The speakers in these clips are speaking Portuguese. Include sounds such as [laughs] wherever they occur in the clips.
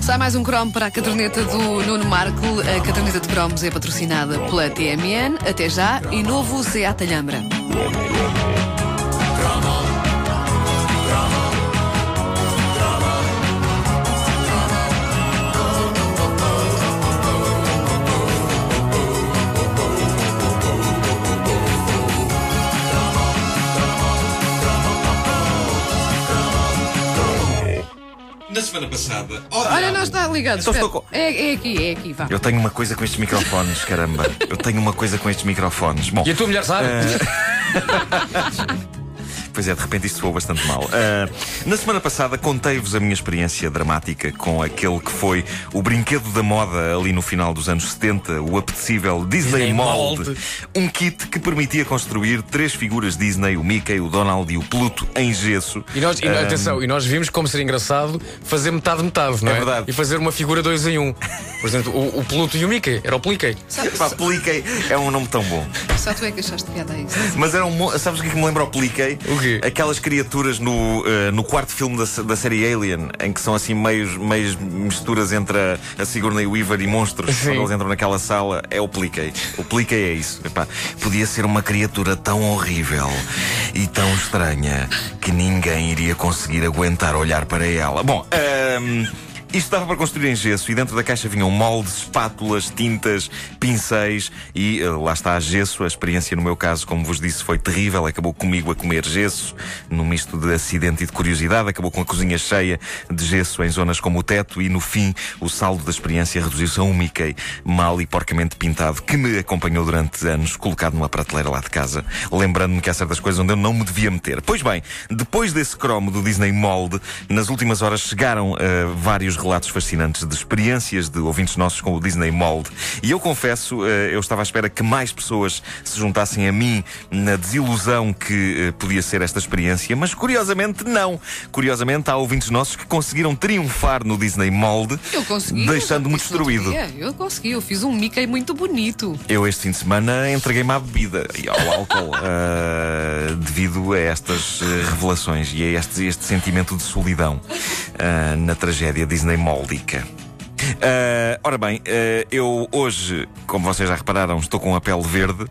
Sai mais um cromo para a caderneta do Nuno Marco. A caderneta de cromos é patrocinada pela TMN. Até já. E novo Seat Alhambra. Semana passada. Olha, não está ligado. Então estou com- É, é aqui, é aqui, vá. Eu tenho uma coisa com estes microfones, caramba. Eu tenho uma coisa com estes microfones. Bom, E a tua mulher sabe? [laughs] pois é, de repente isto soou bastante mal. Ah, na semana passada contei-vos a minha experiência dramática com aquele que foi o brinquedo da moda ali no final dos anos 70, o apetecível Disney, Disney Mold. Mold. Um kit que permitia construir três figuras Disney, o Mickey, o Donald e o Pluto, em gesso. E nós, e, Ah, atenção, e nós vimos como seria engraçado fazer metade-metade, não é? É verdade. E fazer uma figura dois em um. Por exemplo, o, o Pluto e o Mickey. Era o Pliquei. Pá, Pliquei é um nome tão bom. Só tu é que achaste piada a isso. Mas era um. Sabes o que é que me lembra o Pliquei? O quê? Aquelas criaturas no, eh, no quarto filme da, da série Alien, em que são assim meios, meios misturas entre a, a Sigourney Weaver e monstros. Sim. Quando eles entram naquela sala, é o Pliquei. O Pliquei é isso. Epá, podia ser uma criatura tão horrível e tão estranha que ninguém iria conseguir aguentar olhar para ela. Bom, ahm, isto dava para construir em gesso e dentro da caixa vinham moldes, espátulas, tintas, pincéis e eh, lá está gesso. A experiência, no meu caso, como vos disse, foi terrível. Acabou comigo a comer gesso, num misto de acidente e de curiosidade. Acabou com a cozinha cheia de gesso em zonas como o teto e, no fim, o saldo da experiência reduziu-se a um Mickey mal e porcamente pintado que me acompanhou durante anos, colocado numa prateleira lá de casa, lembrando-me que há certas coisas onde eu não me devia meter. Pois bem, depois desse cromo do Disney Mold, nas últimas horas chegaram eh, vários relatos fascinantes de experiências de ouvintes nossos com o Disney Mold. E eu confesso, eh, eu estava à espera que mais pessoas se juntassem a mim na desilusão que eh, podia ser esta experiência, mas curiosamente não. Curiosamente, há ouvintes nossos que conseguiram triunfar no Disney Mold, deixando-me destruído. Eu consegui, eu fiz um Mickey muito bonito. Eu este fim de semana entreguei-me à bebida e ao álcool ah, [laughs] devido a estas revelações e a este, este sentimento de solidão ah, na tragédia Disney Moldica. Ah, ora bem, ah, eu hoje, como vocês já repararam, estou com a pele verde.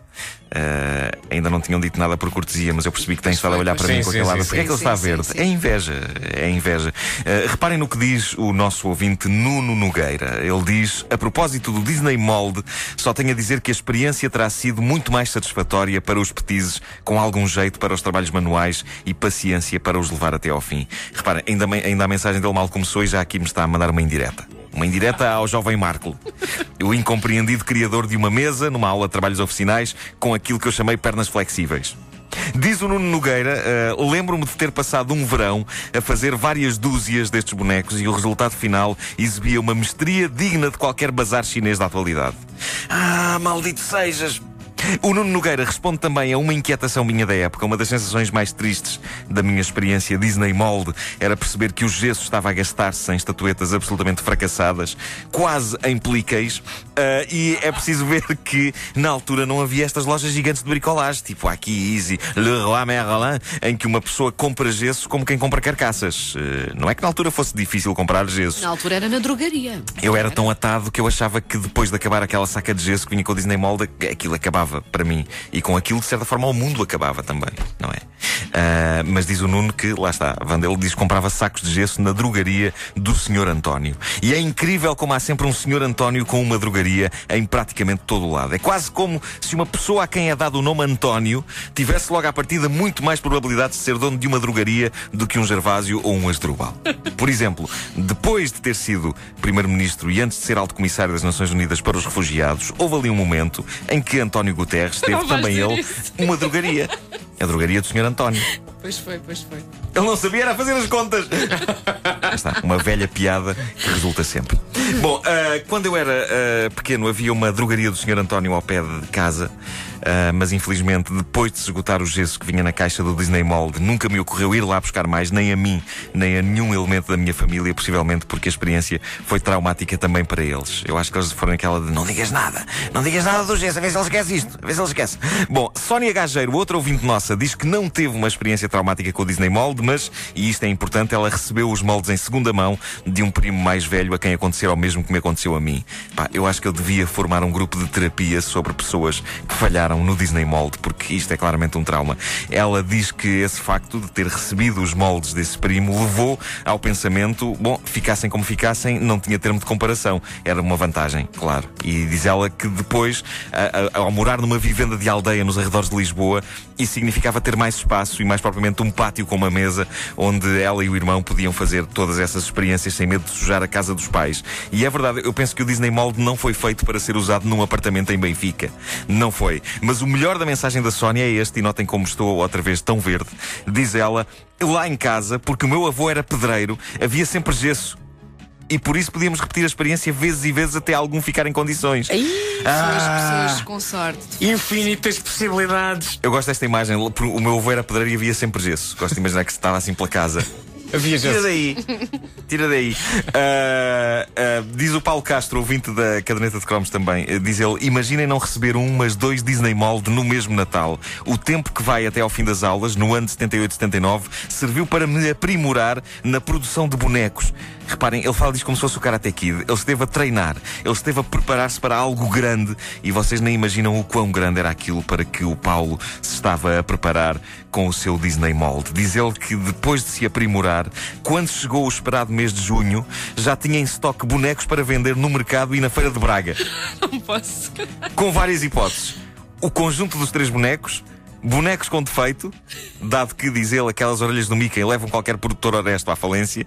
Ah, ainda não tinham dito nada por cortesia, mas eu percebi que têm estado a olhar para Sim, mim com aquele lado. Porquê é que ele está sim, verde? sim. É inveja, é inveja. Ah, reparem no que diz o nosso ouvinte Nuno Nogueira. Ele diz: a propósito do Disney Mold, só tenho a dizer que a experiência terá sido muito mais satisfatória para os petizes, com algum jeito para os trabalhos manuais e paciência para os levar até ao fim. Reparem, ainda, ainda a mensagem dele mal começou e já aqui me está a mandar uma indireta. Uma indireta ao jovem Marco, [laughs] o incompreendido criador de uma mesa numa aula de trabalhos oficinais com aquilo que eu chamei pernas flexíveis. Diz o Nuno Nogueira, "Ah, lembro-me de ter passado um verão a fazer várias dúzias destes bonecos e o resultado final exibia uma mestria digna de qualquer bazar chinês da atualidade. Ah, maldito sejas! O Nuno Nogueira responde também a uma inquietação minha da época. Uma das sensações mais tristes da minha experiência Disney Mold era perceber que o gesso estava a gastar-se em estatuetas absolutamente fracassadas, quase em pliqueis. Ah, e é preciso ver que na altura não havia estas lojas gigantes de bricolagem, tipo aqui Easy, Leroy Merlin, em que uma pessoa compra gesso como quem compra carcaças. Ah, não é que na altura fosse difícil comprar gesso. Na altura era na drogaria. Eu era tão atado que eu achava que depois de acabar aquela saca de gesso que vinha com o Disney Mold, aquilo acabava para mim. E com aquilo, de certa forma, o mundo acabava também, não é? Ah, mas diz o Nuno que, lá está, Vandel diz que comprava sacos de gesso na drogaria do Sr. António. E é incrível como há sempre um Sr. António com uma drogaria em praticamente todo o lado. É quase como se uma pessoa a quem é dado o nome António tivesse logo à partida muito mais probabilidade de ser dono de uma drogaria do que um Gervásio ou um Asdrubal. Por exemplo, depois de ter sido Primeiro-Ministro e antes de ser Alto Comissário das Nações Unidas para os Refugiados, houve ali um momento em que António Guterres [laughs] teve Não vais também ele isso. uma drogaria. A drogaria do Sr. António. Pois foi, pois foi. Ele não sabia era fazer as contas. Está, uma velha piada que resulta sempre. Bom, ah, quando eu era ah, pequeno havia uma drogaria do Sr. António ao pé de casa. Ah, mas infelizmente, depois de se esgotar o gesso que vinha na caixa do Disney Mold, nunca me ocorreu ir lá buscar mais, nem a mim, nem a nenhum elemento da minha família, possivelmente porque a experiência foi traumática também para eles. Eu acho que eles foram aquela de não digas nada, não digas nada do gesso, a ver se ele esquece isto, a ver se ele esquece. Bom, Sónia Gageiro, outra ouvinte nossa, diz que não teve uma experiência traumática com o Disney Mold, mas, e isto é importante, ela recebeu os moldes em segunda mão de um primo mais velho a quem aconteceu ao mesmo que me aconteceu a mim. Pá, eu acho que eu devia formar um grupo de terapia sobre pessoas que falharam no Disney Mold, porque isto é claramente um trauma. Ela diz que esse facto de ter recebido os moldes desse primo levou ao pensamento, bom, ficassem como ficassem, não tinha termo de comparação. Era uma vantagem, claro. E diz ela que depois, a, a, ao morar numa vivenda de aldeia nos arredores de Lisboa, isso significava ter mais espaço e mais propriamente um pátio com uma mesa onde ela e o irmão podiam fazer todas essas experiências sem medo de sujar a casa dos pais. E é verdade, eu penso que o Disney Mold não foi feito para ser usado num apartamento em Benfica. Não foi. Mas o melhor da mensagem da Sónia é este, e notem como estou outra vez tão verde. Diz ela, lá em casa, porque o meu avô era pedreiro, havia sempre gesso. E por isso podíamos repetir a experiência vezes e vezes até algum ficar em condições. São as pessoas com sorte. Infinitas possibilidades. Eu gosto desta imagem. O meu avô era pedreiro e havia sempre gesso. Gosto de imaginar que se estava assim pela casa. Tira daí. Tira daí. Ah, ah, diz o Paulo Castro, ouvinte da caderneta de cromos também. ah, diz ele: Imaginem não receber um, mas dois Disney Mold no mesmo Natal. O tempo que vai até ao fim das aulas, no ano de 78-79, serviu para me aprimorar na produção de bonecos. Reparem, ele fala disso como se fosse o Karate Kid. Ele esteve a treinar, ele esteve a preparar-se para algo grande e vocês nem imaginam o quão grande era aquilo para que o Paulo se estava a preparar com o seu Disney Mold. Diz ele que depois de se aprimorar, quando chegou o esperado mês de junho, já tinha em estoque bonecos para vender no mercado e na Feira de Braga. [laughs] Não posso. Com várias hipóteses. O conjunto dos três bonecos, bonecos com defeito, dado que, diz ele, aquelas orelhas do Mickey levam qualquer produtor honesto à falência,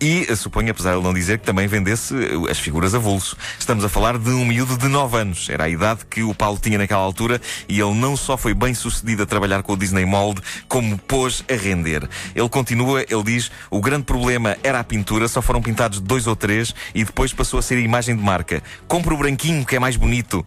e eh, suponho, apesar de ele não dizer, que também vendesse eh, as figuras a vulso. Estamos a falar de um miúdo de 9 anos. Era a idade que o Paulo tinha naquela altura, e ele não só foi bem sucedido a trabalhar com o Disney Mold, como pôs a render. Ele continua, ele diz, o grande problema era a pintura, só foram pintados dois ou três, e depois passou a ser a imagem de marca. Compre o branquinho, que é mais bonito.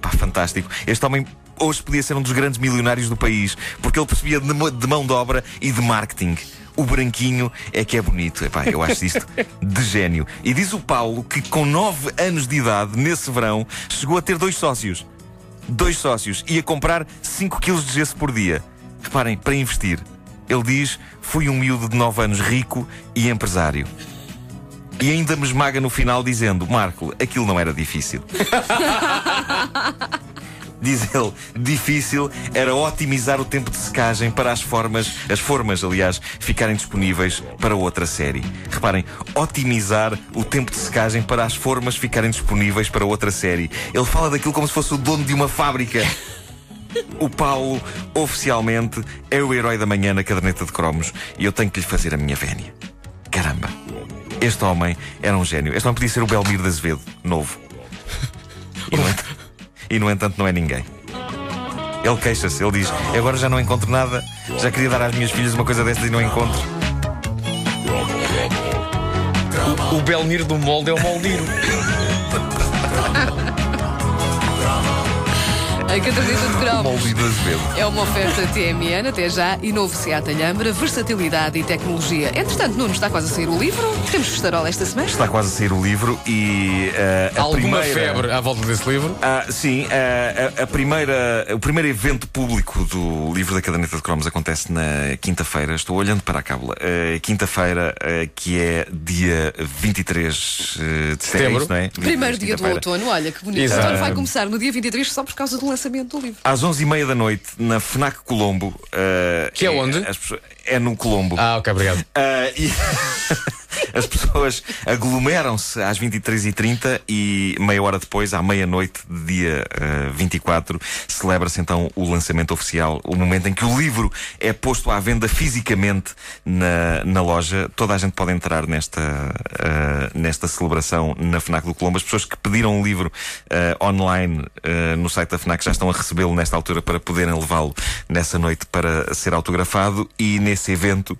Pá, fantástico. Este homem hoje podia ser um dos grandes milionários do país, porque ele percebia de mão de obra e de marketing. O branquinho é que é bonito. Epá, eu acho isto de gênio. E diz o Paulo que com 9 anos de idade, nesse verão, chegou a ter dois sócios. Dois sócios. E a comprar 5 quilos de gesso por dia. Reparem, para investir. Ele diz: fui um miúdo de 9 anos rico e empresário. E ainda me esmaga no final dizendo: Marco, aquilo não era difícil. [laughs] [laughs] Diz ele, difícil era otimizar o tempo de secagem para as formas, as formas, aliás, ficarem disponíveis para outra série. Reparem, otimizar o tempo de secagem para as formas ficarem disponíveis para outra série. Ele fala daquilo como se fosse o dono de uma fábrica. O Paulo, oficialmente, é o herói da manhã na caderneta de cromos e eu tenho que lhe fazer a minha vénia. Caramba, este homem era um gênio. Este homem podia ser o Belmiro de Azevedo, novo. [laughs] E no, ent- e no entanto não é ninguém. Ele queixa-se, ele diz: Agora já não encontro nada, já queria dar às minhas filhas uma coisa destas e não encontro. O Belmiro do molde é o Moldiro. A caderneta de cromos. É uma oferta TMN até já e novo Seat Alhambra, versatilidade e tecnologia. Entretanto, Nuno, está quase a sair o livro. Temos festarola esta semana. Está quase a sair o livro e eh, a Alguma primeira... febre à volta desse livro? Ah, sim, ah, a, a primeira, o primeiro evento público do livro da caderneta de cromos acontece na quinta-feira. Estou olhando para a cábula. Ah, quinta-feira, ah, que é dia 23 eh, de Setembro. setembro, não é? Primeiro dia do outono, olha que bonito. O outono vai começar no dia 23 só por causa do lançamento do livro. Às 11h30 da noite, na FNAC Colombo. ah, Que é onde? as é no Colombo. Ah, ok, obrigado. Ah, e [laughs] as pessoas aglomeram-se às 23h30 e meia hora depois, à meia-noite de dia ah, 24, celebra-se então o lançamento oficial, o momento em que o livro é posto à venda fisicamente na, na loja. Toda a gente pode entrar nesta, ah, nesta celebração na FNAC do Colombo. As pessoas que pediram o livro ah, online no site da FNAC já estão a recebê-lo nesta altura para poderem levá-lo nessa noite para ser autografado e nesse evento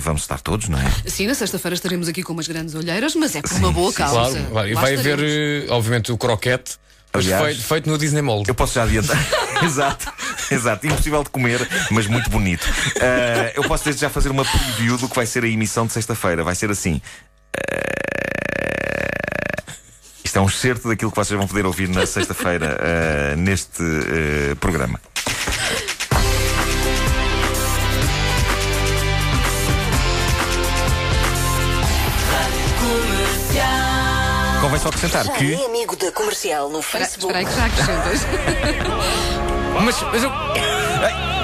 vamos estar todos, não é? Sim, na sexta-feira estaremos aqui com umas grandes olheiras, mas é por uma boa causa. Claro, claro. E Lá vai haver, estaremos. eh, obviamente, o croquete Mas Aliás, feito, feito no Disney Mold. eu posso já adiantar. [laughs] exato, exato. Impossível de comer, mas muito bonito. Ah, eu posso desde já fazer uma preview do que vai ser a emissão de sexta-feira. Vai ser assim. Ah, isto é um excerto daquilo que vocês vão poder ouvir na sexta-feira ah, neste programa. Convém só acrescentar Já que. é amigo da comercial no Espera Facebook. espera aí que já acrescentas. [laughs] Mas, mas eu. [laughs]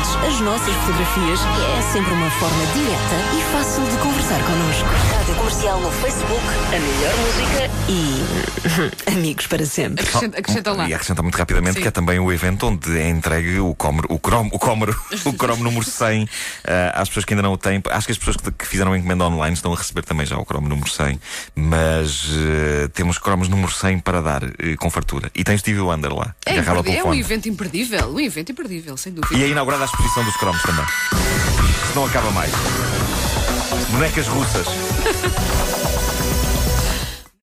as nossas fotografias. É sempre uma forma direta e fácil de conversar connosco. Rádio Comercial no Facebook, a melhor música e [laughs] amigos para sempre. Acrescenta, acrescenta lá. E acrescenta muito rapidamente Sim. que é também o evento onde é entregue o Chrome, o Chrome, o Chrome, [laughs] o Chrome número 100 ah, às pessoas que ainda não o têm. Acho que as pessoas que, que fizeram a encomenda online estão a receber também já o Chrome número 100, mas eh, temos Chromos número 100 para dar eh, com fartura. E tem Stevie Wonder lá, É, agarrado ao imperdi- é um evento imperdível. Um evento imperdível, sem dúvida. E é inaugurada a exposição dos cromos também. Não acaba mais. Bonecas russas. [laughs]